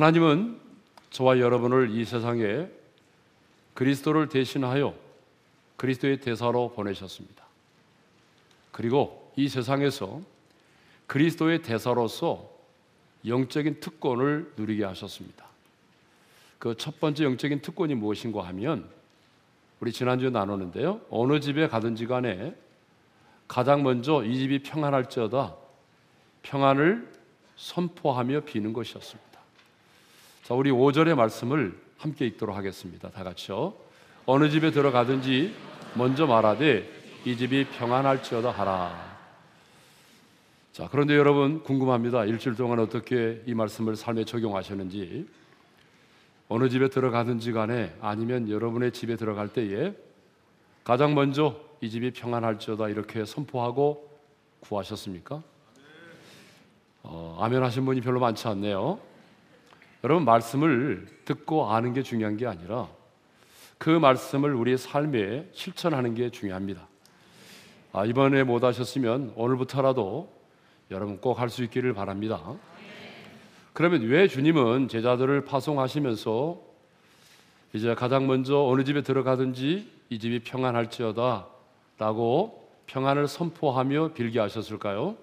하나님은 저와 여러분을 이 세상에 그리스도를 대신하여 그리스도의 대사로 보내셨습니다. 그리고 이 세상에서 그리스도의 대사로서 영적인 특권을 누리게 하셨습니다. 그 첫 번째 영적인 특권이 무엇인가 하면 우리 지난주에 나누는데요. 어느 집에 가든지 간에 가장 먼저 이 집이 평안할지어다 평안을 선포하며 비는 것이었습니다. 자, 우리 5절의 말씀을 함께 읽도록 하겠습니다. 다 같이요. 어느 집에 들어가든지 먼저 말하되 이 집이 평안할지어다 하라. 자, 그런데 여러분 궁금합니다. 일주일 동안 어떻게 이 말씀을 삶에 적용하셨는지 어느 집에 들어가든지 간에 아니면 여러분의 집에 들어갈 때에 가장 먼저 이 집이 평안할지어다 이렇게 선포하고 구하셨습니까? 어, 아멘 하신 분이 별로 많지 않네요. 여러분 말씀을 듣고 아는 게 중요한 게 아니라 그 말씀을 우리의 삶에 실천하는 게 중요합니다. 아, 이번에 못 하셨으면 오늘부터라도 여러분 꼭 할 수 있기를 바랍니다. 그러면 왜 주님은 제자들을 파송하시면서 이제 가장 먼저 어느 집에 들어가든지 이 집이 평안할지어다 라고 평안을 선포하며 빌게 하셨을까요?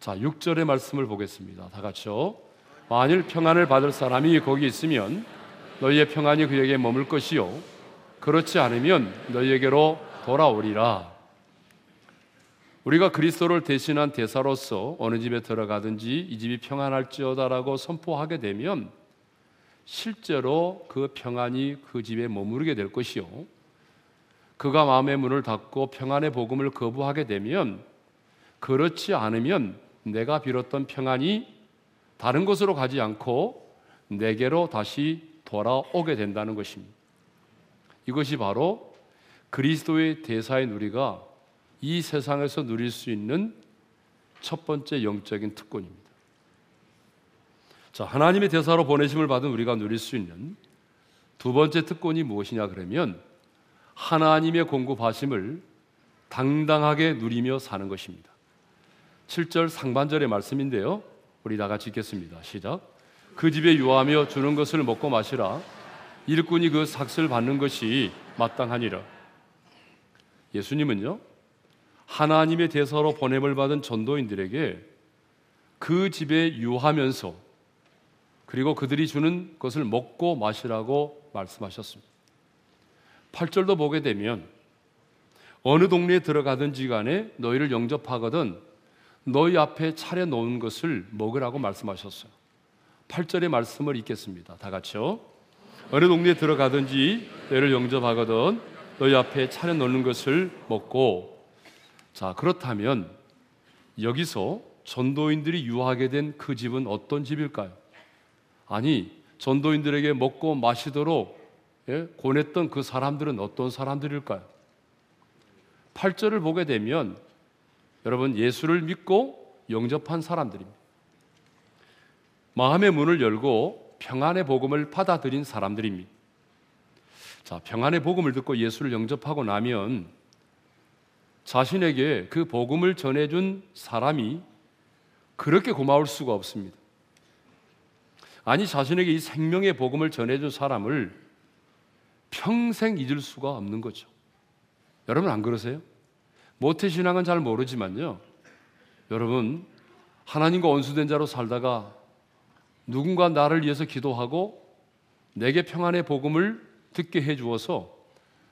자, 6절의 말씀을 보겠습니다. 다 같이요. 만일 평안을 받을 사람이 거기 있으면 너희의 평안이 그에게 머물 것이요. 그렇지 않으면 너희에게로 돌아오리라. 우리가 그리스도를 대신한 대사로서 어느 집에 들어가든지 이 집이 평안할지어다라고 선포하게 되면 실제로 그 평안이 그 집에 머무르게 될 것이요. 그가 마음의 문을 닫고 평안의 복음을 거부하게 되면 그렇지 않으면 내가 빌었던 평안이 다른 곳으로 가지 않고 내게로 다시 돌아오게 된다는 것입니다. 이것이 바로 그리스도의 대사의 누리가 이 세상에서 누릴 수 있는 첫 번째 영적인 특권입니다. 자, 하나님의 대사로 보내심을 받은 우리가 누릴 수 있는 두 번째 특권이 무엇이냐 그러면 하나님의 공급하심을 당당하게 누리며 사는 것입니다. 7절 상반절의 말씀인데요. 우리 다 같이 읽겠습니다. 시작. 그 집에 유하며 주는 것을 먹고 마시라. 일꾼이 그 삭슬 받는 것이 마땅하니라. 예수님은요. 하나님의 대사로 보냄을 받은 전도인들에게 그 집에 유하면서 그리고 그들이 주는 것을 먹고 마시라고 말씀하셨습니다. 8절도 보게 되면 어느 동네에 들어가든지 간에 너희를 영접하거든 너희 앞에 차려 놓은 것을 먹으라고 말씀하셨어요. 8절의 말씀을 읽겠습니다. 다 같이요. 어느 동네에 들어가든지 너희를 영접하거든 너희 앞에 차려 놓는 것을 먹고 자, 그렇다면 여기서 전도인들이 유하게 된 그 집은 어떤 집일까요? 아니, 전도인들에게 먹고 마시도록 예? 권했던 그 사람들은 어떤 사람들일까요? 8절을 보게 되면 여러분 예수를 믿고 영접한 사람들입니다. 마음의 문을 열고 평안의 복음을 받아들인 사람들입니다. 자, 평안의 복음을 듣고 예수를 영접하고 나면 자신에게 그 복음을 전해준 사람이 그렇게 고마울 수가 없습니다. 아니, 자신에게 이 생명의 복음을 전해준 사람을 평생 잊을 수가 없는 거죠. 여러분 안 그러세요? 모태 신앙은 잘 모르지만요. 여러분, 하나님과 원수된 자로 살다가 누군가 나를 위해서 기도하고 내게 평안의 복음을 듣게 해 주어서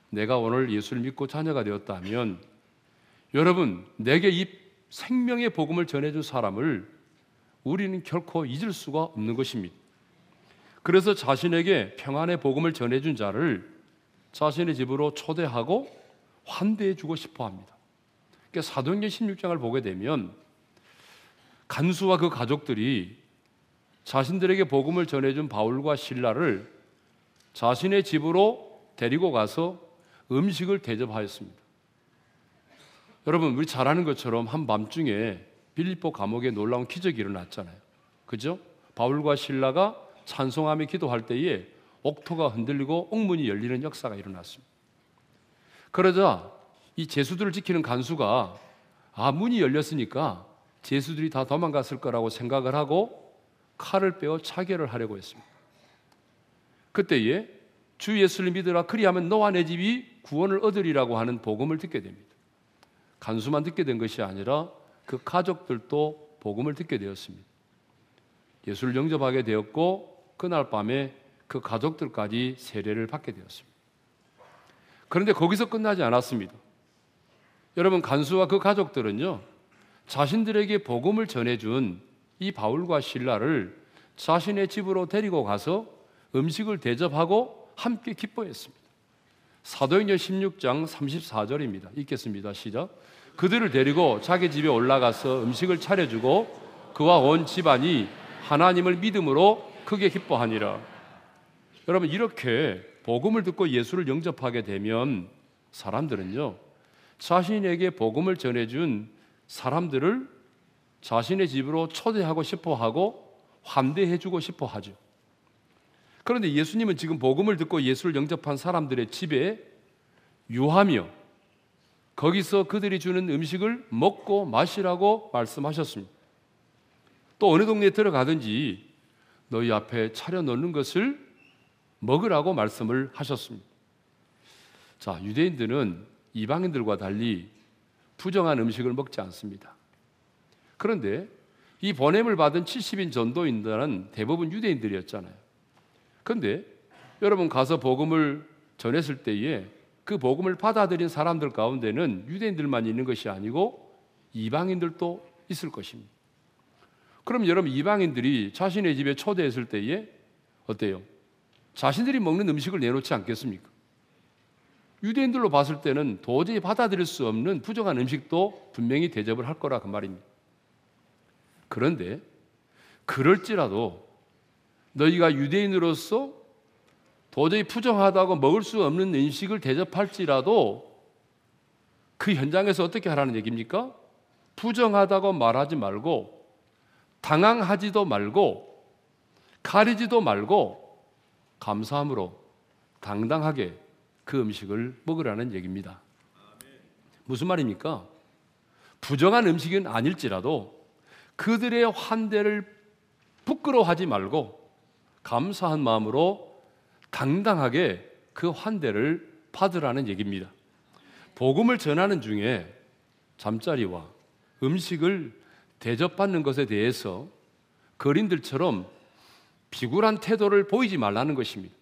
내가 오늘 예수를 믿고 자녀가 되었다면 여러분, 내게 이 생명의 복음을 전해 준 사람을 우리는 결코 잊을 수가 없는 것입니다. 그래서 자신에게 평안의 복음을 전해 준 자를 자신의 집으로 초대하고 환대해 주고 싶어 합니다. 사도행전 16장을 보게 되면 간수와 그 가족들이 자신들에게 복음을 전해준 바울과 신라를 자신의 집으로 데리고 가서 음식을 대접하였습니다. 여러분 우리 잘 아는 것처럼 한밤중에 빌립보 감옥에 놀라운 기적이 일어났잖아요. 그죠? 바울과 신라가 찬송하며 기도할 때에 옥토가 흔들리고 옥문이 열리는 역사가 일어났습니다. 그러자 이 제수들을 지키는 간수가 아 문이 열렸으니까 제수들이 다 도망갔을 거라고 생각을 하고 칼을 빼어 차결을 하려고 했습니다. 그때에 주 예수를 믿으라 그리하면 너와 내 집이 구원을 얻으리라고 하는 복음을 듣게 됩니다. 간수만 듣게 된 것이 아니라 그 가족들도 복음을 듣게 되었습니다. 예수를 영접하게 되었고 그날 밤에 그 가족들까지 세례를 받게 되었습니다. 그런데 거기서 끝나지 않았습니다. 여러분 간수와 그 가족들은요 자신들에게 복음을 전해준 이 바울과 신라를 자신의 집으로 데리고 가서 음식을 대접하고 함께 기뻐했습니다. 사도행전 16장 34절입니다. 읽겠습니다. 시작. 그들을 데리고 자기 집에 올라가서 음식을 차려주고 그와 온 집안이 하나님을 믿음으로 크게 기뻐하니라. 여러분 이렇게 복음을 듣고 예수를 영접하게 되면 사람들은요 자신에게 복음을 전해준 사람들을 자신의 집으로 초대하고 싶어 하고 환대해 주고 싶어 하죠. 그런데 예수님은 지금 복음을 듣고 예수를 영접한 사람들의 집에 유하며 거기서 그들이 주는 음식을 먹고 마시라고 말씀하셨습니다. 또 어느 동네에 들어가든지 너희 앞에 차려 놓는 것을 먹으라고 말씀을 하셨습니다. 자, 유대인들은 이방인들과 달리 부정한 음식을 먹지 않습니다. 그런데 이 보냄을 받은 70인 전도인들은 대부분 유대인들이었잖아요. 그런데 여러분 가서 복음을 전했을 때에 그 복음을 받아들인 사람들 가운데는 유대인들만 있는 것이 아니고 이방인들도 있을 것입니다. 그럼 여러분 이방인들이 자신의 집에 초대했을 때에 어때요? 자신들이 먹는 음식을 내놓지 않겠습니까? 유대인들로 봤을 때는 도저히 받아들일 수 없는 부정한 음식도 분명히 대접을 할 거라 그 말입니다. 그런데 그럴지라도 너희가 유대인으로서 도저히 부정하다고 먹을 수 없는 음식을 대접할지라도 그 현장에서 어떻게 하라는 얘기입니까? 부정하다고 말하지 말고 당황하지도 말고 가리지도 말고 감사함으로 당당하게 그 음식을 먹으라는 얘기입니다. 무슨 말입니까? 부정한 음식은 아닐지라도 그들의 환대를 부끄러워하지 말고 감사한 마음으로 당당하게 그 환대를 받으라는 얘기입니다. 복음을 전하는 중에 잠자리와 음식을 대접받는 것에 대해서 거린들처럼 비굴한 태도를 보이지 말라는 것입니다.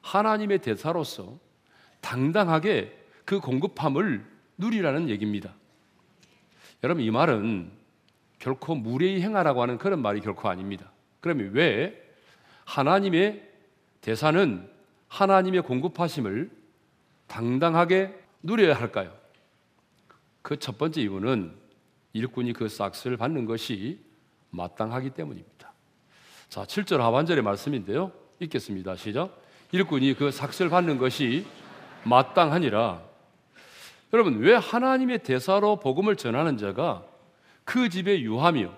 하나님의 대사로서 당당하게 그 공급함을 누리라는 얘기입니다. 여러분 이 말은 결코 무례히 행하라고 하는 그런 말이 결코 아닙니다. 그러면 왜 하나님의 대사는 하나님의 공급하심을 당당하게 누려야 할까요? 그 첫 번째 이유는 일꾼이 그 싹스를 받는 것이 마땅하기 때문입니다. 자, 7절 하반절의 말씀인데요. 읽겠습니다. 시작. 일꾼이 그 삭스를 받는 것이 마땅하니라. 여러분, 왜 하나님의 대사로 복음을 전하는 자가 그 집에 유하며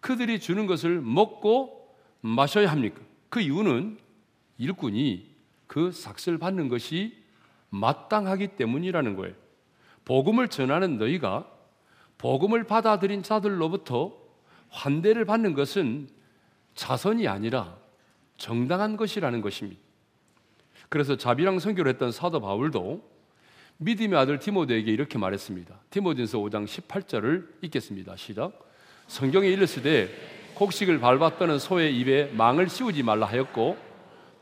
그들이 주는 것을 먹고 마셔야 합니까? 그 이유는 일꾼이 그 삭스를 받는 것이 마땅하기 때문이라는 거예요. 복음을 전하는 너희가 복음을 받아들인 자들로부터 환대를 받는 것은 자선이 아니라 정당한 것이라는 것입니다. 그래서 자비랑 선교를 했던 사도 바울도 믿음의 아들 디모데에게 이렇게 말했습니다. 디모데서 5장 18절을 읽겠습니다. 시작. 성경에 일렀으되 곡식을 밟았다는 소의 입에 망을 씌우지 말라 하였고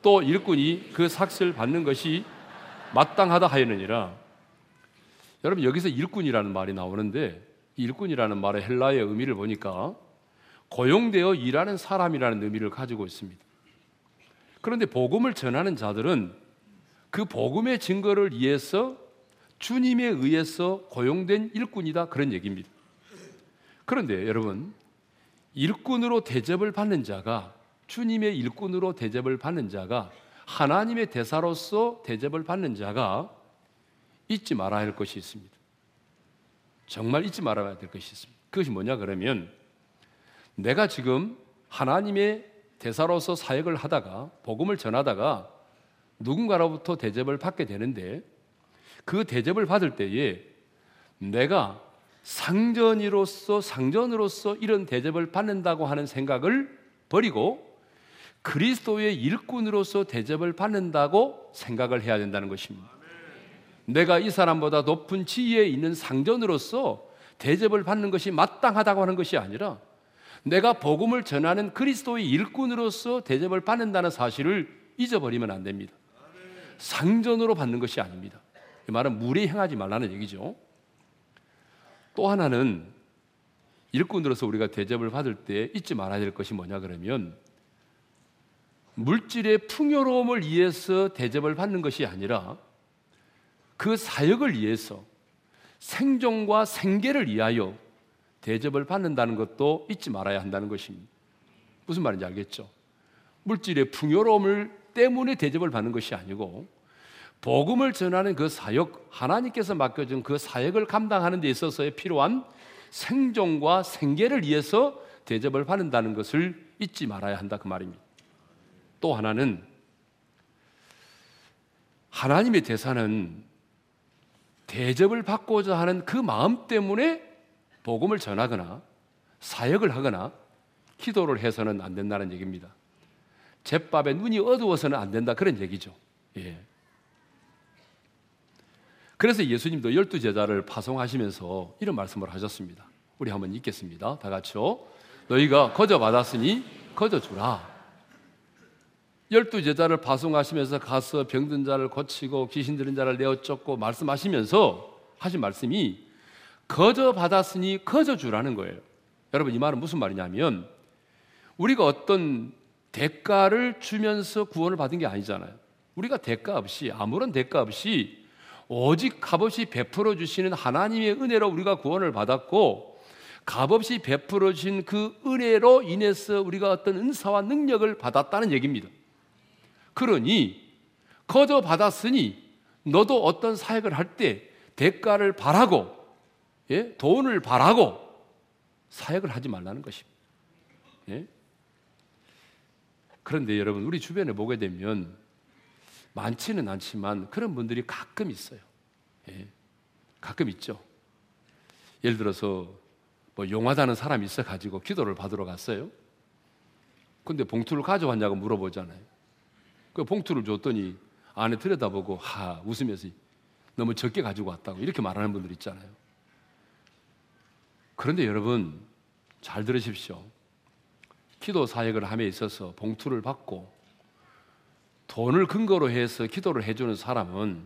또 일꾼이 그 삭슬 받는 것이 마땅하다 하였느니라. 여러분 여기서 일꾼이라는 말이 나오는데 일꾼이라는 말의 헬라의 의미를 보니까 고용되어 일하는 사람이라는 의미를 가지고 있습니다. 그런데 복음을 전하는 자들은 그 복음의 증거를 위해서 주님에 의해서 고용된 일꾼이다 그런 얘기입니다. 그런데 여러분 일꾼으로 대접을 받는 자가 주님의 일꾼으로 대접을 받는 자가 하나님의 대사로서 대접을 받는 자가 잊지 말아야 할 것이 있습니다. 정말 잊지 말아야 될 것이 있습니다. 그것이 뭐냐 그러면 내가 지금 하나님의 대사로서 사역을 하다가 복음을 전하다가 누군가로부터 대접을 받게 되는데 그 대접을 받을 때에 내가 상전이로서 상전으로서 이런 대접을 받는다고 하는 생각을 버리고 그리스도의 일꾼으로서 대접을 받는다고 생각을 해야 된다는 것입니다. 내가 이 사람보다 높은 지위에 있는 상전으로서 대접을 받는 것이 마땅하다고 하는 것이 아니라 내가 복음을 전하는 그리스도의 일꾼으로서 대접을 받는다는 사실을 잊어버리면 안 됩니다. 상전으로 받는 것이 아닙니다. 이 말은 무례 행하지 말라는 얘기죠. 또 하나는 일꾼으로서 우리가 대접을 받을 때 잊지 말아야 될 것이 뭐냐 그러면 물질의 풍요로움을 위해서 대접을 받는 것이 아니라 그 사역을 위해서 생존과 생계를 위하여 대접을 받는다는 것도 잊지 말아야 한다는 것입니다. 무슨 말인지 알겠죠? 물질의 풍요로움을 때문에 대접을 받는 것이 아니고 복음을 전하는 그 사역, 하나님께서 맡겨준 그 사역을 감당하는 데 있어서의 필요한 생존과 생계를 위해서 대접을 받는다는 것을 잊지 말아야 한다 그 말입니다. 또 하나는 하나님의 대사는 대접을 받고자 하는 그 마음 때문에 복음을 전하거나 사역을 하거나 기도를 해서는 안 된다는 얘기입니다. 제밥에 눈이 어두워서는 안 된다 그런 얘기죠. 예. 그래서 예수님도 열두 제자를 파송하시면서 이런 말씀을 하셨습니다. 우리 한번 읽겠습니다. 다 같이요. 너희가 거저 받았으니 거저 주라. 열두 제자를 파송하시면서 가서 병든 자를 고치고 귀신 들은 자를 내어 쫓고 말씀하시면서 하신 말씀이 거저 받았으니 거저 주라는 거예요. 여러분 이 말은 무슨 말이냐면 우리가 어떤 대가를 주면서 구원을 받은 게 아니잖아요. 우리가 대가 없이 아무런 대가 없이 오직 값없이 베풀어 주시는 하나님의 은혜로 우리가 구원을 받았고 값없이 베풀어 주신 그 은혜로 인해서 우리가 어떤 은사와 능력을 받았다는 얘기입니다. 그러니 거저 받았으니 너도 어떤 사역을 할 때 대가를 바라고 예? 돈을 바라고 사역을 하지 말라는 것입니다. 예? 그런데 여러분 우리 주변에 보게 되면 많지는 않지만 그런 분들이 가끔 있어요. 예. 가끔 있죠. 예를 들어서 뭐 용하다는 사람이 있어 가지고 기도를 받으러 갔어요. 근데 봉투를 가져왔냐고 물어보잖아요. 그 봉투를 줬더니 안에 들여다보고 하 웃으면서 너무 적게 가지고 왔다고 이렇게 말하는 분들 있잖아요. 그런데 여러분 잘 들으십시오. 기도 사역을 함에 있어서 봉투를 받고 돈을 근거로 해서 기도를 해주는 사람은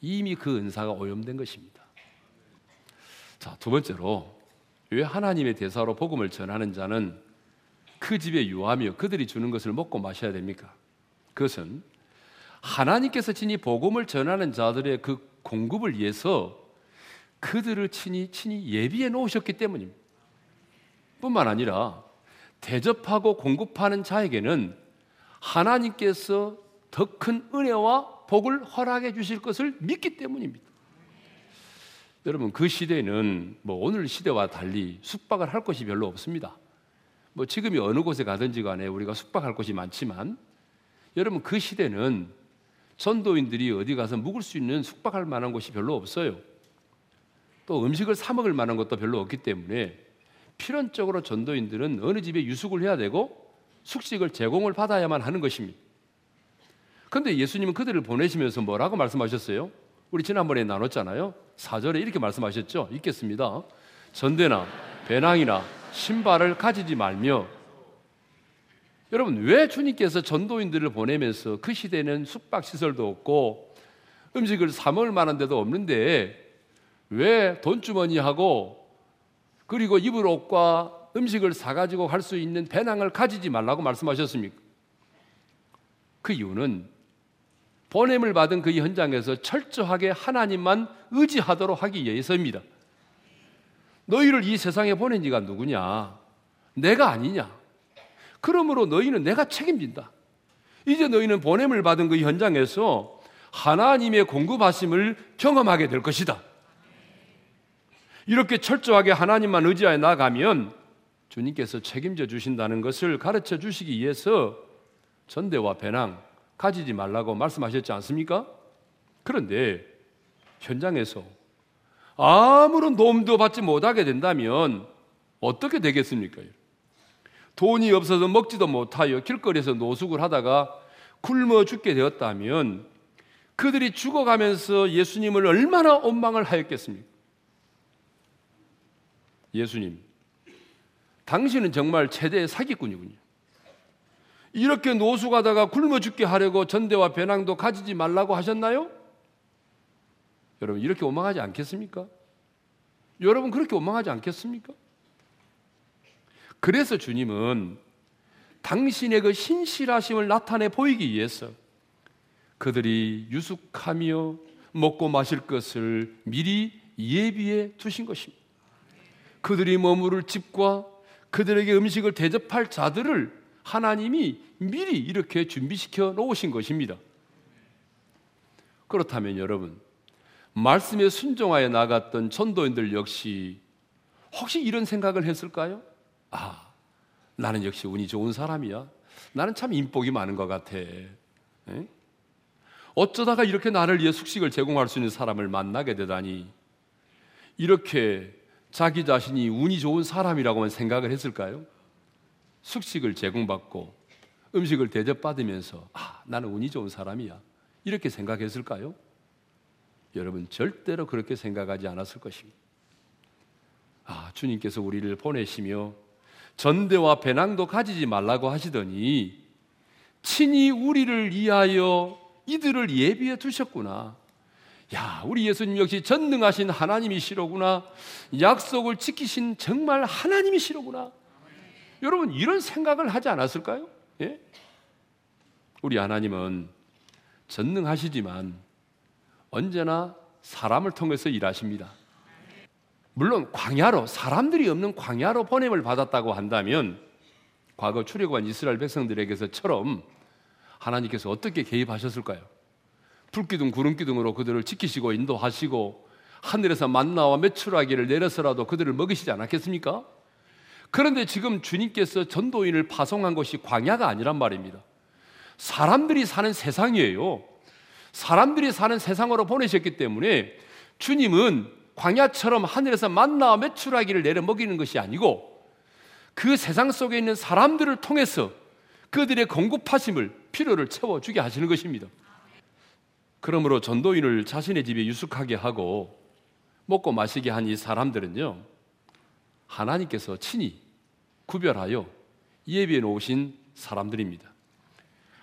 이미 그 은사가 오염된 것입니다. 자, 두 번째로 왜 하나님의 대사로 복음을 전하는 자는 그 집에 유하며 그들이 주는 것을 먹고 마셔야 됩니까? 그것은 하나님께서 친히 복음을 전하는 자들의 그 공급을 위해서 그들을 친히 친히 예비해 놓으셨기 때문입니다. 뿐만 아니라 대접하고 공급하는 자에게는 하나님께서 더 큰 은혜와 복을 허락해 주실 것을 믿기 때문입니다. 여러분 그 시대는 뭐 오늘 시대와 달리 숙박을 할 곳이 별로 없습니다. 뭐 지금이 어느 곳에 가든지 간에 우리가 숙박할 곳이 많지만 여러분 그 시대는 전도인들이 어디 가서 묵을 수 있는 숙박할 만한 곳이 별로 없어요. 또 음식을 사 먹을 만한 것도 별로 없기 때문에 필연적으로 전도인들은 어느 집에 유숙을 해야 되고 숙식을 제공을 받아야만 하는 것입니다. 그런데 예수님은 그들을 보내시면서 뭐라고 말씀하셨어요? 우리 지난번에 나눴잖아요. 4절에 이렇게 말씀하셨죠. 읽겠습니다. 전대나 배낭이나 신발을 가지지 말며 여러분 왜 주님께서 전도인들을 보내면서 그 시대는 숙박 시설도 없고 음식을 사 먹을 만한 데도 없는데 왜 돈주머니하고 그리고 입을 옷과 음식을 사가지고 갈 수 있는 배낭을 가지지 말라고 말씀하셨습니까? 그 이유는 보냄을 받은 그 현장에서 철저하게 하나님만 의지하도록 하기 위해서입니다. 너희를 이 세상에 보낸 이가 누구냐? 내가 아니냐? 그러므로 너희는 내가 책임진다. 이제 너희는 보냄을 받은 그 현장에서 하나님의 공급하심을 경험하게 될 것이다. 이렇게 철저하게 하나님만 의지하여 나가면 주님께서 책임져 주신다는 것을 가르쳐 주시기 위해서 전대와 배낭 가지지 말라고 말씀하셨지 않습니까? 그런데 현장에서 아무런 도움도 받지 못하게 된다면 어떻게 되겠습니까? 돈이 없어서 먹지도 못하여 길거리에서 노숙을 하다가 굶어 죽게 되었다면 그들이 죽어가면서 예수님을 얼마나 원망을 하였겠습니까? 예수님, 당신은 정말 최대의 사기꾼이군요. 이렇게 노숙하다가 굶어 죽게 하려고 전대와 배낭도 가지지 말라고 하셨나요? 여러분, 이렇게 원망하지 않겠습니까? 여러분, 그렇게 원망하지 않겠습니까? 그래서 주님은 당신의 그 신실하심을 나타내 보이기 위해서 그들이 유숙하며 먹고 마실 것을 미리 예비해 두신 것입니다. 그들이 머무를 집과 그들에게 음식을 대접할 자들을 하나님이 미리 이렇게 준비시켜 놓으신 것입니다. 그렇다면 여러분, 말씀에 순종하여 나갔던 전도인들 역시 혹시 이런 생각을 했을까요? 아, 나는 역시 운이 좋은 사람이야. 나는 참 인복이 많은 것 같아. 에? 어쩌다가 이렇게 나를 위해 숙식을 제공할 수 있는 사람을 만나게 되다니 이렇게 자기 자신이 운이 좋은 사람이라고만 생각을 했을까요? 숙식을 제공받고 음식을 대접받으면서 아, 나는 운이 좋은 사람이야. 이렇게 생각했을까요? 여러분 절대로 그렇게 생각하지 않았을 것입니다. 아, 주님께서 우리를 보내시며 전대와 배낭도 가지지 말라고 하시더니 친히 우리를 위하여 이들을 예비해 두셨구나. 야, 우리 예수님 역시 전능하신 하나님이시로구나. 약속을 지키신 정말 하나님이시로구나. 여러분, 이런 생각을 하지 않았을까요? 예? 우리 하나님은 전능하시지만 언제나 사람을 통해서 일하십니다. 물론 광야로 사람들이 없는 광야로 보냄을 받았다고 한다면 과거 출애굽한 이스라엘 백성들에게서처럼 하나님께서 어떻게 개입하셨을까요? 불기둥 구름기둥으로 그들을 지키시고 인도하시고 하늘에서 만나와 메추라기를 내려서라도 그들을 먹이시지 않았겠습니까? 그런데 지금 주님께서 전도인을 파송한 것이 광야가 아니란 말입니다. 사람들이 사는 세상이에요. 사람들이 사는 세상으로 보내셨기 때문에 주님은 광야처럼 하늘에서 만나와 메추라기를 내려 먹이는 것이 아니고 그 세상 속에 있는 사람들을 통해서 그들의 공급하심을 필요를 채워주게 하시는 것입니다. 그러므로 전도인을 자신의 집에 유숙하게 하고 먹고 마시게 한 이 사람들은요, 하나님께서 친히 구별하여 예비해 놓으신 사람들입니다.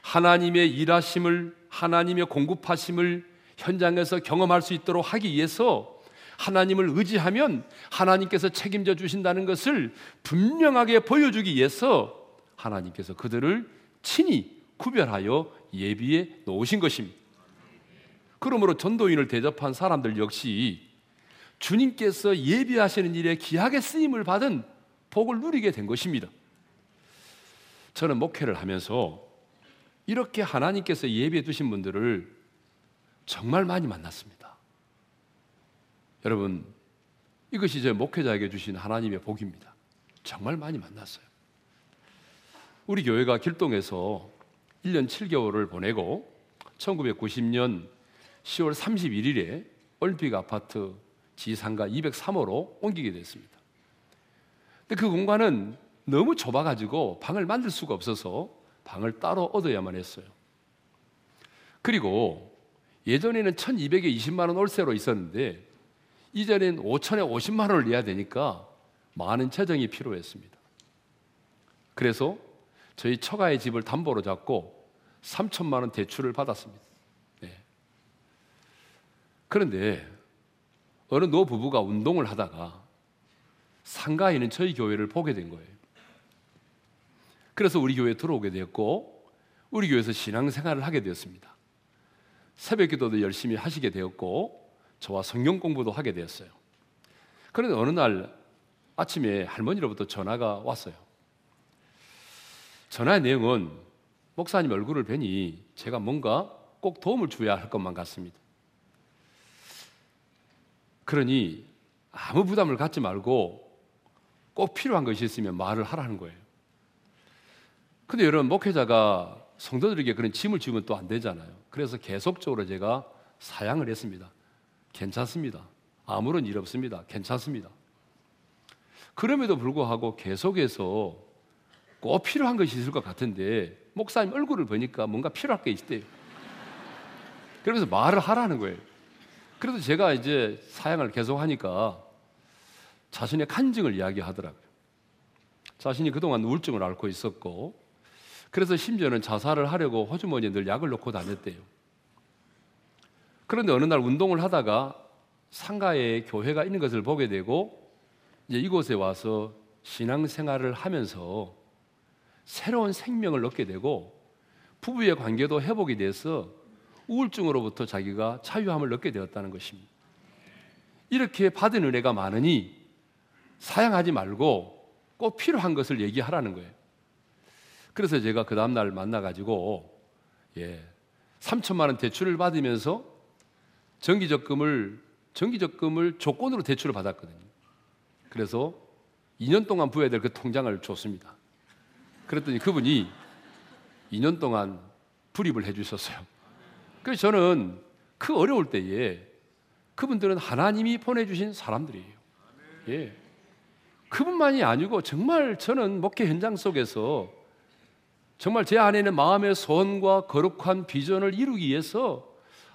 하나님의 일하심을, 하나님의 공급하심을 현장에서 경험할 수 있도록 하기 위해서 하나님을 의지하면 하나님께서 책임져 주신다는 것을 분명하게 보여주기 위해서 하나님께서 그들을 친히 구별하여 예비해 놓으신 것입니다. 그러므로 전도인을 대접한 사람들 역시 주님께서 예비하시는 일에 귀하게 쓰임을 받은 복을 누리게 된 것입니다. 저는 목회를 하면서 이렇게 하나님께서 예비해 두신 분들을 정말 많이 만났습니다. 여러분, 이것이 제 목회자에게 주신 하나님의 복입니다. 정말 많이 만났어요. 우리 교회가 길동에서 1년 7개월을 보내고 1990년 10월 31일에 올림픽 아파트 지상가 203호로 옮기게 됐습니다. 근데 그 공간은 너무 좁아가지고 방을 만들 수가 없어서 방을 따로 얻어야만 했어요. 그리고 예전에는 1200에 20만 원 월세로 있었는데 이전엔 5천에 50만 원을 내야 되니까 많은 재정이 필요했습니다. 그래서 저희 처가의 집을 담보로 잡고 3천만 원 대출을 받았습니다. 네. 그런데 어느 노 부부가 운동을 하다가 상가에 있는 저희 교회를 보게 된 거예요. 그래서 우리 교회에 들어오게 되었고 우리 교회에서 신앙생활을 하게 되었습니다. 새벽 기도도 열심히 하시게 되었고 저와 성경 공부도 하게 되었어요. 그런데 어느 날 아침에 할머니로부터 전화가 왔어요. 전화의 내용은 목사님 얼굴을 뵈니 제가 뭔가 꼭 도움을 줘야 할 것만 같습니다. 그러니 아무 부담을 갖지 말고 꼭 필요한 것이 있으면 말을 하라는 거예요. 근데 여러분, 목회자가 성도들에게 그런 짐을 주면 또 안 되잖아요. 그래서 계속적으로 제가 사양을 했습니다. 괜찮습니다. 아무런 일 없습니다. 괜찮습니다. 그럼에도 불구하고 계속해서 꼭 필요한 것이 있을 것 같은데 목사님 얼굴을 보니까 뭔가 필요할 게 있대요. 그래서 말을 하라는 거예요. 그래도 제가 이제 사양을 계속 하니까 자신의 간증을 이야기하더라고요. 자신이 그동안 우울증을 앓고 있었고 그래서 심지어는 자살을 하려고 호주머니에 늘 약을 넣고 다녔대요. 그런데 어느 날 운동을 하다가 상가에 교회가 있는 것을 보게 되고 이제 이곳에 와서 신앙생활을 하면서 새로운 생명을 얻게 되고 부부의 관계도 회복이 돼서 우울증으로부터 자기가 자유함을 얻게 되었다는 것입니다. 이렇게 받은 은혜가 많으니 사양하지 말고 꼭 필요한 것을 얘기하라는 거예요. 그래서 제가 그 다음날 만나가지고, 예, 3천만 원 대출을 받으면서 정기적금을, 정기적금을 조건으로 대출을 받았거든요. 그래서 2년 동안 부여야 될 그 통장을 줬습니다. 그랬더니 그분이 2년 동안 불입을 해 주셨어요. 그래서 저는 그 어려울 때에 그분들은 하나님이 보내주신 사람들이에요. 예. 그분만이 아니고 정말 저는 목회 현장 속에서 정말 제 안에 는 마음의 소원과 거룩한 비전을 이루기 위해서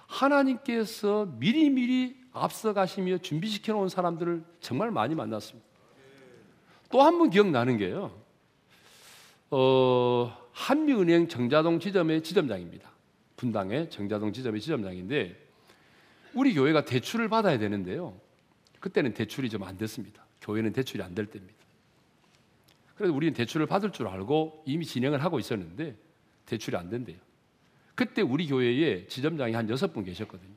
하나님께서 미리미리 앞서가시며 준비시켜 놓은 사람들을 정말 많이 만났습니다. 또 한 번 기억나는 게요. 어, 한미은행 정자동 지점의 지점장입니다. 분당의 정자동 지점의 지점장인데 우리 교회가 대출을 받아야 되는데요. 그때는 대출이 좀 안 됐습니다. 교회는 대출이 안 될 때입니다. 그래서 우리는 대출을 받을 줄 알고 이미 진행을 하고 있었는데 대출이 안 된대요. 그때 우리 교회에 지점장이 한 여섯 분 계셨거든요.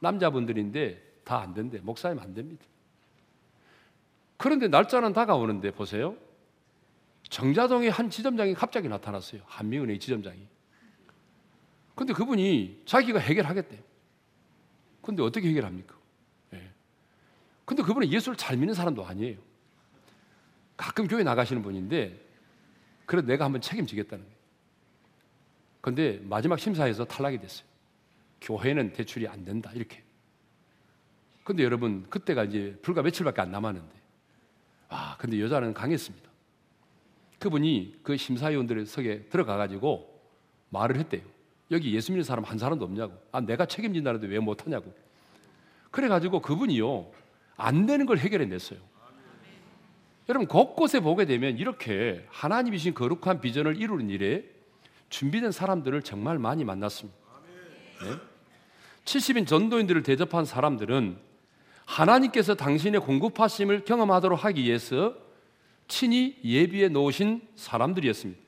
남자분들인데 다 안 된대. 목사님 안 됩니다. 그런데 날짜는 다가오는데 보세요. 정자동의 한 지점장이 갑자기 나타났어요. 한미은행 지점장이. 근데 그분이 자기가 해결하겠대요. 근데 어떻게 해결합니까? 예. 근데 그분은 예수를 잘 믿는 사람도 아니에요. 가끔 교회 나가시는 분인데, 그래도 내가 한번 책임지겠다는 거예요. 근데 마지막 심사에서 탈락이 됐어요. 교회는 대출이 안 된다, 이렇게. 근데 여러분, 그때가 이제 불과 며칠밖에 안 남았는데, 아, 근데 여자는 강했습니다. 그분이 그 심사위원들의 석에 들어가가지고 말을 했대요. 여기 예수 믿는 사람 한 사람도 없냐고. 아, 내가 책임진다는데 왜 못하냐고. 그래가지고 그분이요, 안 되는 걸 해결해 냈어요. 여러분, 곳곳에 보게 되면 이렇게 하나님이신 거룩한 비전을 이루는 일에 준비된 사람들을 정말 많이 만났습니다. 네? 70인 전도인들을 대접한 사람들은 하나님께서 당신의 공급하심을 경험하도록 하기 위해서 친히 예비해 놓으신 사람들이었습니다.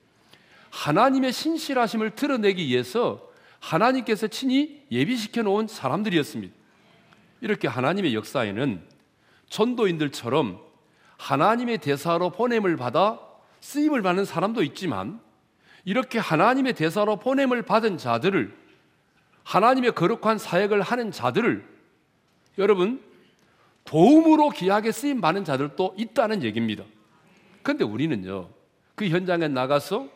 하나님의 신실하심을 드러내기 위해서 하나님께서 친히 예비시켜 놓은 사람들이었습니다. 이렇게 하나님의 역사에는 전도인들처럼 하나님의 대사로 보냄을 받아 쓰임을 받는 사람도 있지만 이렇게 하나님의 대사로 보냄을 받은 자들을 하나님의 거룩한 사역을 하는 자들을 여러분 도움으로 귀하게 쓰임 받는 자들도 있다는 얘기입니다. 그런데 우리는요 그 현장에 나가서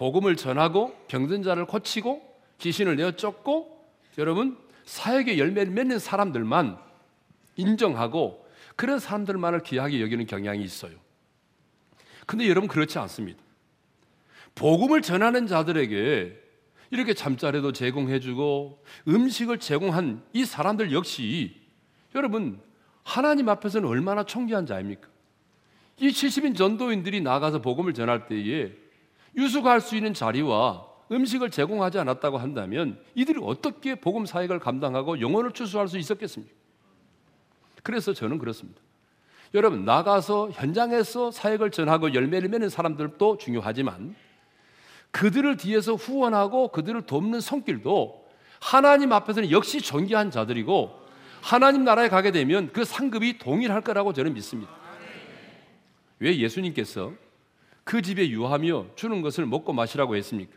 복음을 전하고 병든 자를 고치고 귀신을 내어 쫓고 여러분 사역의 열매를 맺는 사람들만 인정하고 그런 사람들만을 귀하게 여기는 경향이 있어요. 근데 여러분 그렇지 않습니다. 복음을 전하는 자들에게 이렇게 잠자리도 제공해주고 음식을 제공한 이 사람들 역시 여러분 하나님 앞에서는 얼마나 총귀한 자입니까? 이 70인 전도인들이 나가서 복음을 전할 때에 유숙할 수 있는 자리와 음식을 제공하지 않았다고 한다면 이들이 어떻게 복음 사역을 감당하고 영혼을 추수할 수 있었겠습니까? 그래서 저는 그렇습니다. 여러분 나가서 현장에서 사역을 전하고 열매를 맺는 사람들도 중요하지만 그들을 뒤에서 후원하고 그들을 돕는 손길도 하나님 앞에서는 역시 존귀한 자들이고 하나님 나라에 가게 되면 그 상급이 동일할 거라고 저는 믿습니다. 왜 예수님께서 그 집에 유하며 주는 것을 먹고 마시라고 했습니까?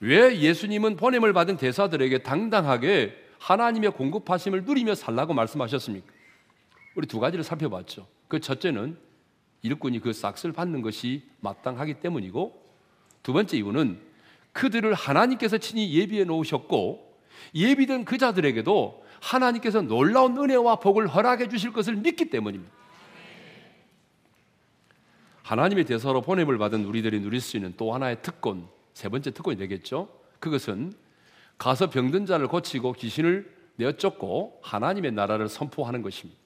왜 예수님은 보냄을 받은 대사들에게 당당하게 하나님의 공급하심을 누리며 살라고 말씀하셨습니까? 우리 두 가지를 살펴봤죠. 그 첫째는 일꾼이 그 싹을 받는 것이 마땅하기 때문이고 두 번째 이유는 그들을 하나님께서 친히 예비해 놓으셨고 예비된 그 자들에게도 하나님께서 놀라운 은혜와 복을 허락해 주실 것을 믿기 때문입니다. 하나님의 대사로 보냄을 받은 우리들이 누릴 수 있는 또 하나의 특권, 세 번째 특권이 되겠죠. 그것은 가서 병든 자를 고치고 귀신을 내어 쫓고 하나님의 나라를 선포하는 것입니다.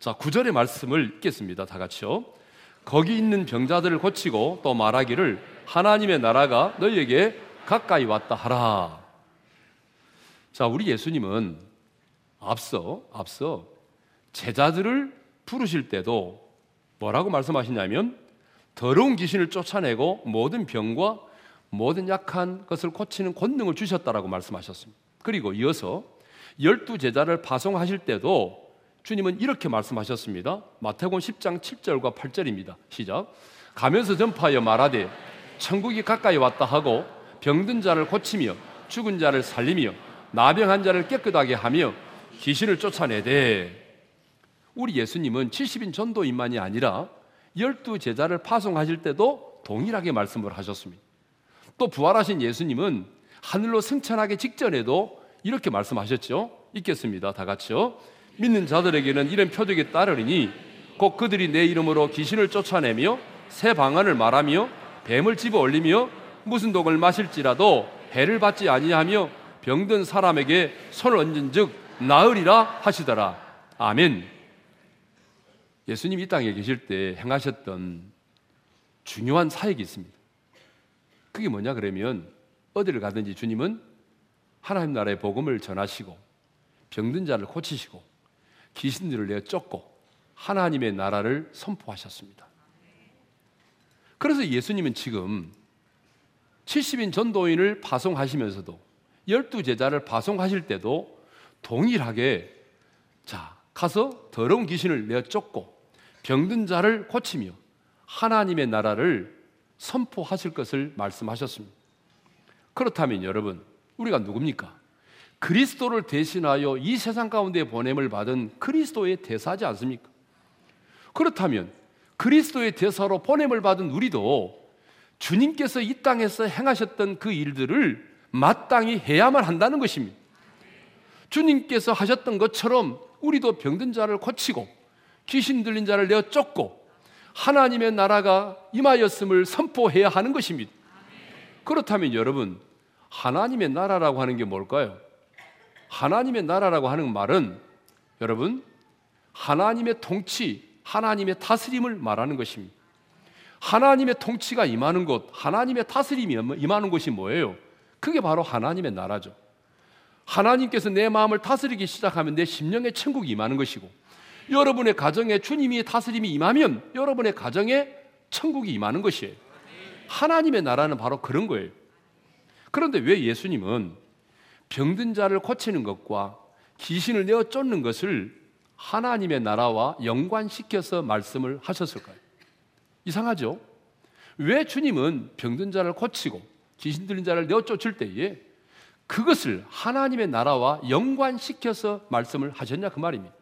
자, 구절의 말씀을 읽겠습니다. 다 같이요. 거기 있는 병자들을 고치고 또 말하기를 하나님의 나라가 너희에게 가까이 왔다 하라. 자, 우리 예수님은 앞서 앞서 제자들을 부르실 때도 뭐라고 말씀하시냐면 더러운 귀신을 쫓아내고 모든 병과 모든 약한 것을 고치는 권능을 주셨다라고 말씀하셨습니다. 그리고 이어서 열두 제자를 파송하실 때도 주님은 이렇게 말씀하셨습니다. 마태복음 10장 7절과 8절입니다. 시작. 가면서 전파하여 말하되 천국이 가까이 왔다 하고 병든 자를 고치며 죽은 자를 살리며 나병한 자를 깨끗하게 하며 귀신을 쫓아내되 우리 예수님은 70인 전도인만이 아니라 열두 제자를 파송하실 때도 동일하게 말씀을 하셨습니다. 또 부활하신 예수님은 하늘로 승천하기 직전에도 이렇게 말씀하셨죠. 읽겠습니다. 다 같이요. 믿는 자들에게는 이런 표적이 따르리니 곧 그들이 내 이름으로 귀신을 쫓아내며 새 방언을 말하며 뱀을 집어 올리며 무슨 독을 마실지라도 해를 받지 아니하며 병든 사람에게 손을 얹은 즉 나으리라 하시더라. 아멘. 예수님이 이 땅에 계실 때 행하셨던 중요한 사역이 있습니다. 그게 뭐냐 그러면 어디를 가든지 주님은 하나님 나라의 복음을 전하시고 병든 자를 고치시고 귀신들을 내어 쫓고 하나님의 나라를 선포하셨습니다. 그래서 예수님은 지금 70인 전도인을 파송하시면서도 열두 제자를 파송하실 때도 동일하게 자 가서 더러운 귀신을 내어 쫓고 병든 자를 고치며 하나님의 나라를 선포하실 것을 말씀하셨습니다. 그렇다면 여러분, 우리가 누굽니까? 그리스도를 대신하여 이 세상 가운데 보냄을 받은 그리스도의 대사지 않습니까? 그렇다면 그리스도의 대사로 보냄을 받은 우리도 주님께서 이 땅에서 행하셨던 그 일들을 마땅히 해야만 한다는 것입니다. 주님께서 하셨던 것처럼 우리도 병든 자를 고치고 귀신 들린 자를 내어 쫓고 하나님의 나라가 임하였음을 선포해야 하는 것입니다. 그렇다면 여러분, 하나님의 나라라고 하는 게 뭘까요? 하나님의 나라라고 하는 말은 여러분, 하나님의 통치, 하나님의 다스림을 말하는 것입니다. 하나님의 통치가 임하는 곳, 하나님의 다스림이 임하는 곳이 뭐예요? 그게 바로 하나님의 나라죠. 하나님께서 내 마음을 다스리기 시작하면 내 심령의 천국이 임하는 것이고 여러분의 가정에 주님이 다스림이 임하면 여러분의 가정에 천국이 임하는 것이에요. 하나님의 나라는 바로 그런 거예요. 그런데 왜 예수님은 병든 자를 고치는 것과 귀신을 내어 쫓는 것을 하나님의 나라와 연관시켜서 말씀을 하셨을까요? 이상하죠? 왜 주님은 병든 자를 고치고 귀신 들린 자를 내어 쫓을 때에 그것을 하나님의 나라와 연관시켜서 말씀을 하셨냐 그 말입니다.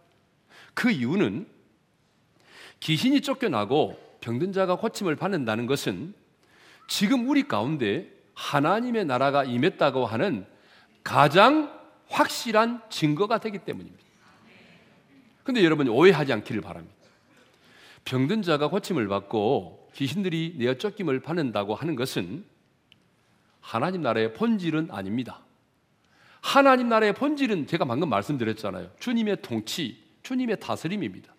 그 이유는 귀신이 쫓겨나고 병든 자가 고침을 받는다는 것은 지금 우리 가운데 하나님의 나라가 임했다고 하는 가장 확실한 증거가 되기 때문입니다. 근데 여러분 오해하지 않기를 바랍니다. 병든 자가 고침을 받고 귀신들이 내어 쫓김을 받는다고 하는 것은 하나님 나라의 본질은 아닙니다. 하나님 나라의 본질은 제가 방금 말씀드렸잖아요. 주님의 통치, 주님의 다스림입니다.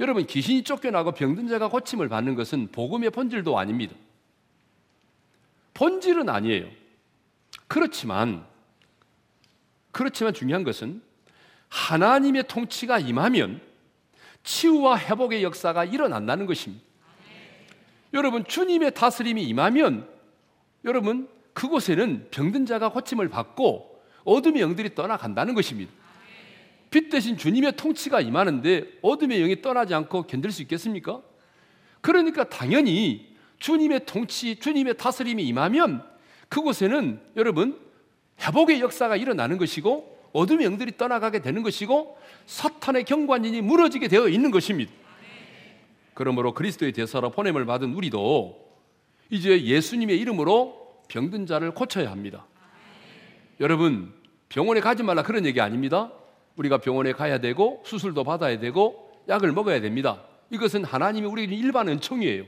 여러분 귀신이 쫓겨나고 병든 자가 고침을 받는 것은 복음의 본질도 아닙니다. 본질은 아니에요. 그렇지만 그렇지만 중요한 것은 하나님의 통치가 임하면 치유와 회복의 역사가 일어난다는 것입니다. 여러분 주님의 다스림이 임하면 여러분 그곳에는 병든 자가 고침을 받고 어둠의 영들이 떠나간다는 것입니다. 빛 대신 주님의 통치가 임하는데 어둠의 영이 떠나지 않고 견딜 수 있겠습니까? 그러니까 당연히 주님의 통치, 주님의 다스림이 임하면 그곳에는 여러분 회복의 역사가 일어나는 것이고 어둠의 영들이 떠나가게 되는 것이고 사탄의 경관인이 무너지게 되어 있는 것입니다. 그러므로 그리스도의 대사로 보냄을 받은 우리도 이제 예수님의 이름으로 병든 자를 고쳐야 합니다. 여러분 병원에 가지 말라 그런 얘기 아닙니다. 우리가 병원에 가야 되고 수술도 받아야 되고 약을 먹어야 됩니다. 이것은 하나님이 우리에게 일반 은총이에요.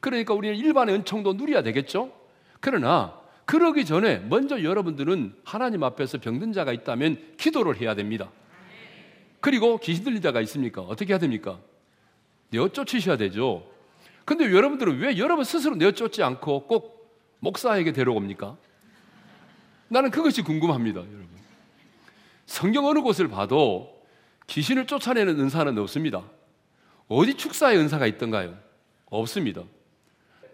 그러니까 우리는 일반의 은총도 누려야 되겠죠? 그러나 그러기 전에 먼저 여러분들은 하나님 앞에서 병든 자가 있다면 기도를 해야 됩니다. 그리고 귀신 들린 자가 있습니까? 어떻게 해야 됩니까? 내어 쫓으셔야 되죠. 근데 여러분들은 왜 여러분 스스로 내어 쫓지 않고 꼭 목사에게 데려옵니까? 나는 그것이 궁금합니다, 여러분. 성경 어느 곳을 봐도 귀신을 쫓아내는 은사는 없습니다. 어디 축사의 은사가 있던가요? 없습니다.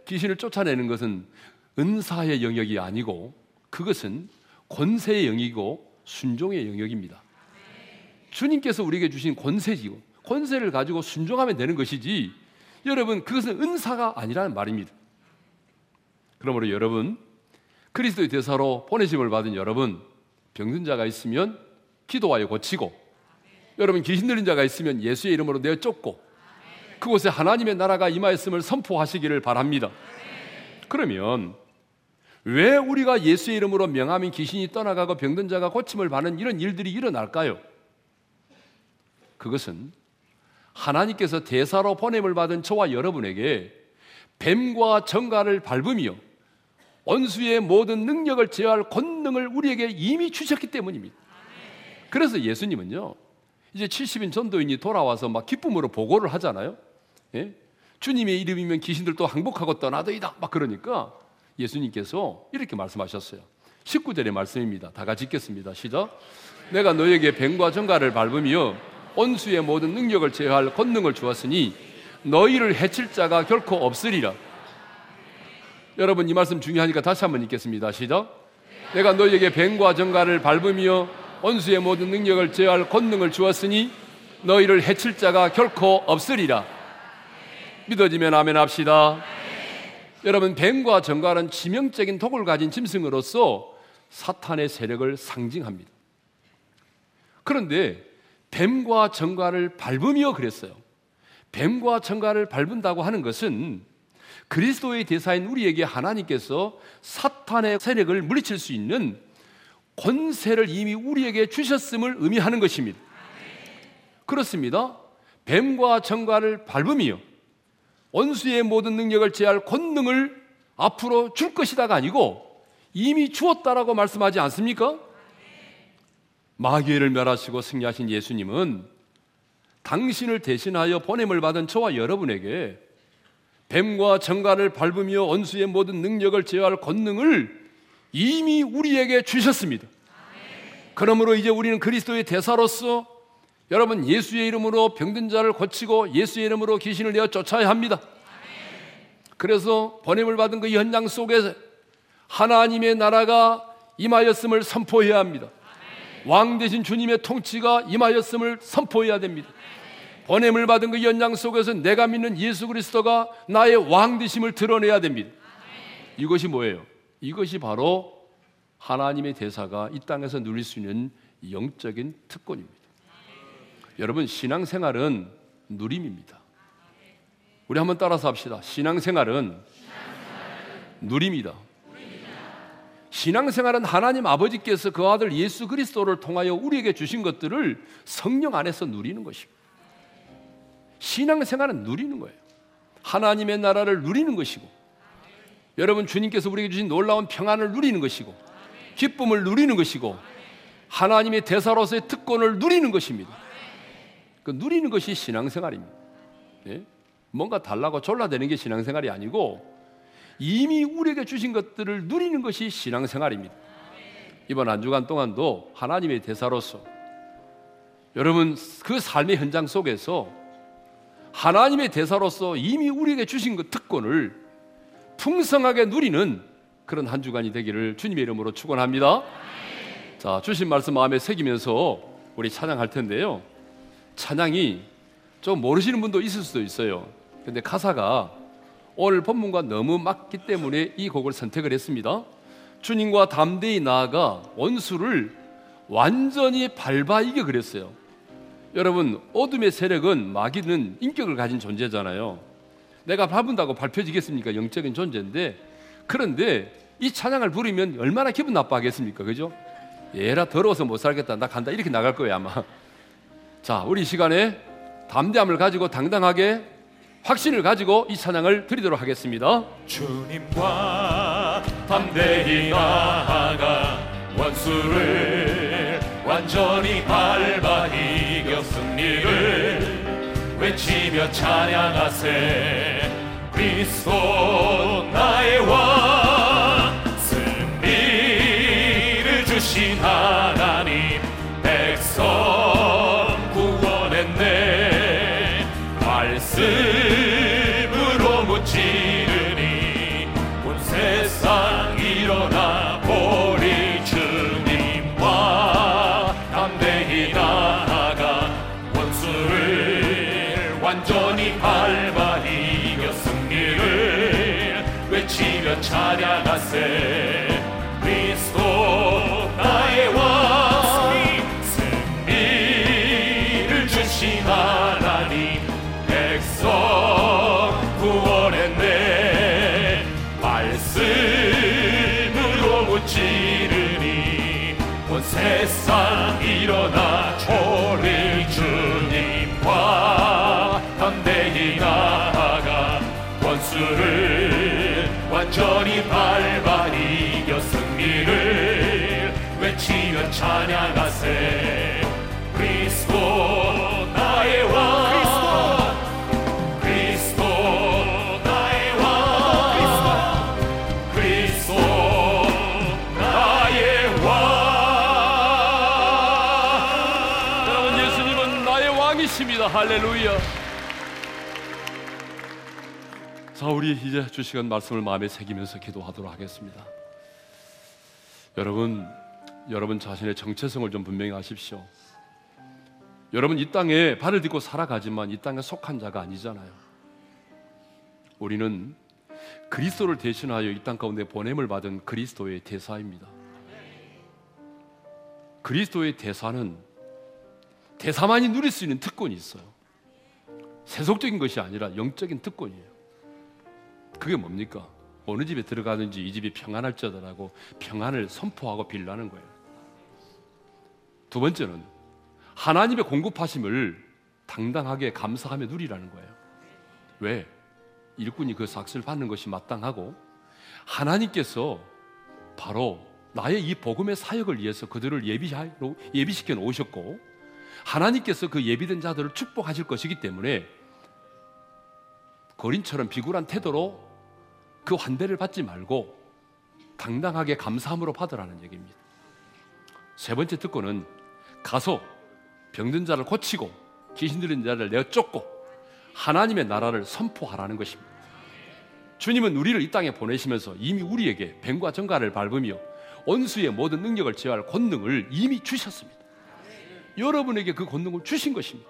귀신을 쫓아내는 것은 은사의 영역이 아니고 그것은 권세의 영역이고 순종의 영역입니다. 주님께서 우리에게 주신 권세지고 권세를 가지고 순종하면 되는 것이지 여러분 그것은 은사가 아니라는 말입니다. 그러므로 여러분 그리스도의 대사로 보내심을 받은 여러분 병든 자가 있으면 기도하여 고치고 여러분 귀신 들린 자가 있으면 예수의 이름으로 내어 쫓고 그곳에 하나님의 나라가 임하였음을 선포하시기를 바랍니다. 그러면 왜 우리가 예수의 이름으로 명함인 귀신이 떠나가고 병든 자가 고침을 받는 이런 일들이 일어날까요? 그것은 하나님께서 대사로 보냄을 받은 저와 여러분에게 뱀과 정갈을 밟으며 원수의 모든 능력을 제어할 권능을 우리에게 이미 주셨기 때문입니다. 그래서 예수님은요, 이제 70인 전도인이 돌아와서 막 기쁨으로 보고를 하잖아요. 예? 주님의 이름이면 귀신들도 항복하고 떠나더이다. 막 그러니까 예수님께서 이렇게 말씀하셨어요. 19절의 말씀입니다. 다 같이 읽겠습니다. 시작. 내가 너에게 뱀과 정갈을 밟으며 온수의 모든 능력을 제어할 권능을 주었으니 너희를 해칠 자가 결코 없으리라. 여러분 이 말씀 중요하니까 다시 한번 읽겠습니다. 시작. 내가 너희에게 뱀과 정갈을 밟으며 온수의 모든 능력을 제어할 권능을 주었으니 너희를 해칠 자가 결코 없으리라. 믿어지면 아멘 합시다. 여러분 뱀과 정갈은 치명적인 독을 가진 짐승으로서 사탄의 세력을 상징합니다. 그런데 뱀과 정갈을 밟으며 그랬어요. 뱀과 정갈을 밟은다고 하는 것은 그리스도의 대사인 우리에게 하나님께서 사탄의 세력을 물리칠 수 있는 권세를 이미 우리에게 주셨음을 의미하는 것입니다. 그렇습니다. 뱀과 정갈을 밟으며 원수의 모든 능력을 제할 권능을 앞으로 줄 것이다가 아니고 이미 주었다라고 말씀하지 않습니까? 마귀를 멸하시고 승리하신 예수님은 당신을 대신하여 보냄을 받은 저와 여러분에게 뱀과 정갈을 밟으며 원수의 모든 능력을 제어할 권능을 이미 우리에게 주셨습니다. 그러므로 이제 우리는 그리스도의 대사로서 여러분 예수의 이름으로 병든 자를 고치고 예수의 이름으로 귀신을 내어 쫓아야 합니다. 그래서 번임을 받은 그 현장 속에 하나님의 나라가 임하였음을 선포해야 합니다. 왕 대신 주님의 통치가 임하였음을 선포해야 됩니다. 번임을 받은 그 연장 속에서 내가 믿는 예수 그리스도가 나의 왕 되심을 드러내야 됩니다. 이것이 뭐예요? 이것이 바로 하나님의 대사가 이 땅에서 누릴 수 있는 영적인 특권입니다. 여러분 신앙생활은 누림입니다. 우리 한번 따라서 합시다. 신앙생활은 누림이다. 신앙생활은 하나님 아버지께서 그 아들 예수 그리스도를 통하여 우리에게 주신 것들을 성령 안에서 누리는 것입니다. 신앙생활은 누리는 거예요. 하나님의 나라를 누리는 것이고, 여러분 주님께서 우리에게 주신 놀라운 평안을 누리는 것이고, 기쁨을 누리는 것이고, 하나님의 대사로서의 특권을 누리는 것입니다. 그 누리는 것이 신앙생활입니다. 예? 뭔가 달라고 졸라대는 게 신앙생활이 아니고 이미 우리에게 주신 것들을 누리는 것이 신앙생활입니다. 이번 한 주간 동안도 하나님의 대사로서 여러분 그 삶의 현장 속에서 하나님의 대사로서 이미 우리에게 주신 그 특권을 풍성하게 누리는 그런 한 주간이 되기를 주님의 이름으로 축원합니다. 자, 주신 말씀 마음에 새기면서 우리 찬양할 텐데요. 찬양이 좀 모르시는 분도 있을 수도 있어요. 근데 가사가 오늘 본문과 너무 맞기 때문에 이 곡을 선택을 했습니다. 주님과 담대히 나아가 원수를 완전히 밟아 이겨 그랬어요. 여러분, 어둠의 세력은 마귀는 인격을 가진 존재잖아요. 내가 밟은다고 밟혀지겠습니까? 영적인 존재인데. 그런데 이 찬양을 부르면 얼마나 기분 나빠하겠습니까? 그죠? 얘라 더러워서 못 살겠다. 나 간다. 이렇게 나갈 거예요, 아마. 자, 우리 시간에 담대함을 가지고 당당하게 확신을 가지고 이 찬양을 드리도록 하겠습니다. 주님과 담대히 나아가 원수를 완전히 밟아 이겨 승리를 외치며 찬양하세. 그리스도 나의 왕 승리를 주신 하나님 백성 완전히 밟아 이겨 승리를 외치며 찬양하세 완전히 밟아 이겨 승리를 외치며 찬양하세 그리스도 나의 왕. 할렐루야. 자, 우리 이제 주시간 말씀을 마음에 새기면서 기도하도록 하겠습니다. 여러분, 여러분 자신의 정체성을 좀 분명히 하십시오. 여러분 이 땅에 발을 딛고 살아가지만 이 땅에 속한 자가 아니잖아요. 우리는 그리스도를 대신하여 이 땅 가운데 보냄을 받은 그리스도의 대사입니다. 그리스도의 대사는 대사만이 누릴 수 있는 특권이 있어요. 세속적인 것이 아니라 영적인 특권이에요. 그게 뭡니까? 어느 집에 들어가든지 이 집이 평안할지어다라고 평안을 선포하고 빌라는 거예요. 두 번째는 하나님의 공급하심을 당당하게 감사하며 누리라는 거예요. 왜? 일꾼이 그 삭스를 받는 것이 마땅하고 하나님께서 바로 나의 이 복음의 사역을 위해서 그들을 예비하 예비시켜 놓으셨고 하나님께서 그 예비된 자들을 축복하실 것이기 때문에 거린처럼 비굴한 태도로 그 환대를 받지 말고 당당하게 감사함으로 받으라는 얘기입니다. 세 번째 특권은 가서 병든 자를 고치고 귀신 들린 자를 내어 쫓고 하나님의 나라를 선포하라는 것입니다. 주님은 우리를 이 땅에 보내시면서 이미 우리에게 뱀과 정갈을 밟으며 원수의 모든 능력을 제어할 권능을 이미 주셨습니다. 여러분에게 그 권능을 주신 것입니다.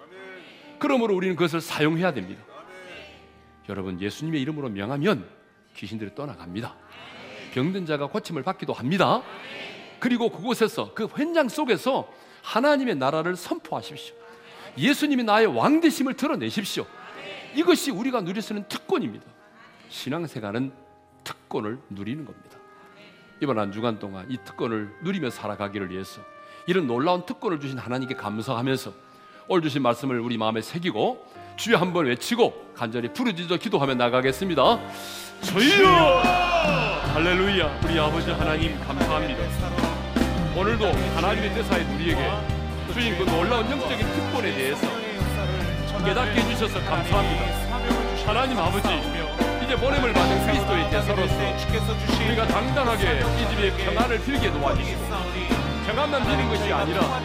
그러므로 우리는 그것을 사용해야 됩니다. 여러분 예수님의 이름으로 명하면 귀신들이 떠나갑니다. 병든 자가 고침을 받기도 합니다. 그리고 그곳에서 그 현장 속에서 하나님의 나라를 선포하십시오. 예수님이 나의 왕 되심을 드러내십시오. 이것이 우리가 누릴 수 있는 특권입니다. 신앙생활은 특권을 누리는 겁니다. 이번 한 주간 동안 이 특권을 누리며 살아가기를 위해서 이런 놀라운 특권을 주신 하나님께 감사하면서 오늘 주신 말씀을 우리 마음에 새기고 주여 한번 외치고 간절히 부르짖어 기도하며 나가겠습니다. 주여 할렐루야 우리 아버지 하나님 감사합니다. 오늘도 하나님의 대사의 우리에게 주신 그 놀라운 영적인 특권에 대해서 깨닫게 해주셔서 감사합니다. 하나님 아버지 이제 보냄을 받은 그리스도의 대사로서 우리가 당당하게 이 집에 평안을 빌게 도와주시고 평안만 비는 것이 아니라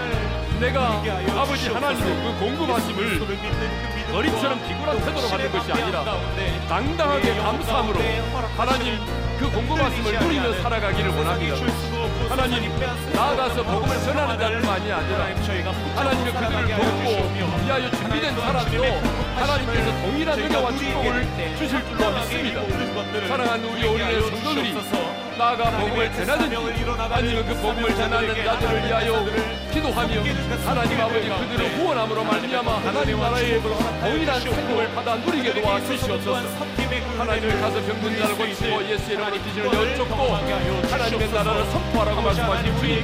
내가 아버지 하나님의 그 공급하심을 어린처럼 비굴한 태도로 받는 것이 아니라 당당하게 감사함으로 하나님 그 공급하심을 누리며 살아가기를 원합니다. 하나님 나아가서 복음을 전하는 자들만이 아니라 하나님의 그들을 돕고 위하여 준비된 사람도 하나님께서 동일한 은혜와 축복을 주실 줄로 믿습니다. 사랑하는 우리 어린의 성도들이 나아가 복음을 전하든지 아니면 그 복음을 전하는 자들을 위하여 기도하며 하나님 아버지 그들을 후원함으로 말미암아 하나님 나라의 동일한 생명을 받아 누리게 도와 주시옵소서. 하나님을 가서 병든 자를 고치고 예수의 이름으로 기준을 여쭙고 하나님의 나라를 선포하라고 말씀하신 주님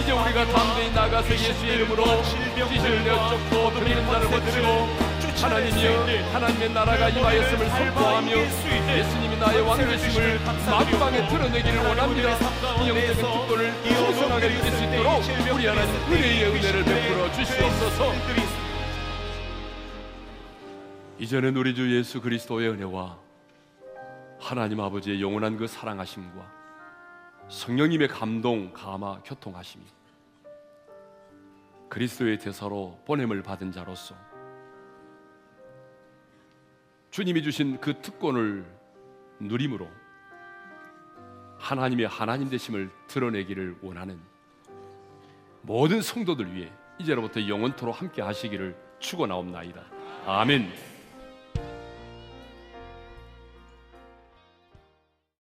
이제 우리가 담대히 나가서 예수의 이름으로 기준을 여쭙고 병든 자를 고치고 하나님이여 하나님의 나라가 임하였음을 선포하며 예수님이 나의 왕 되심을 만방에 드러내기를 원합니다. 이 영적인 특권을 풍성하게 누릴 수 있도록 우리 하나님 은혜의 은혜를 베풀어 주시옵소서. 이제는 우리 주 예수 그리스도의 은혜와 하나님 아버지의 영원한 그 사랑하심과 성령님의 감동, 감화, 교통하심이 그리스도의 대사로 보냄을 받은 자로서 주님이 주신 그 특권을 누림으로 하나님의 하나님 되심을 드러내기를 원하는 모든 성도들 위해 이제로부터 영원토록 함께 하시기를 축원하옵나이다. 아멘.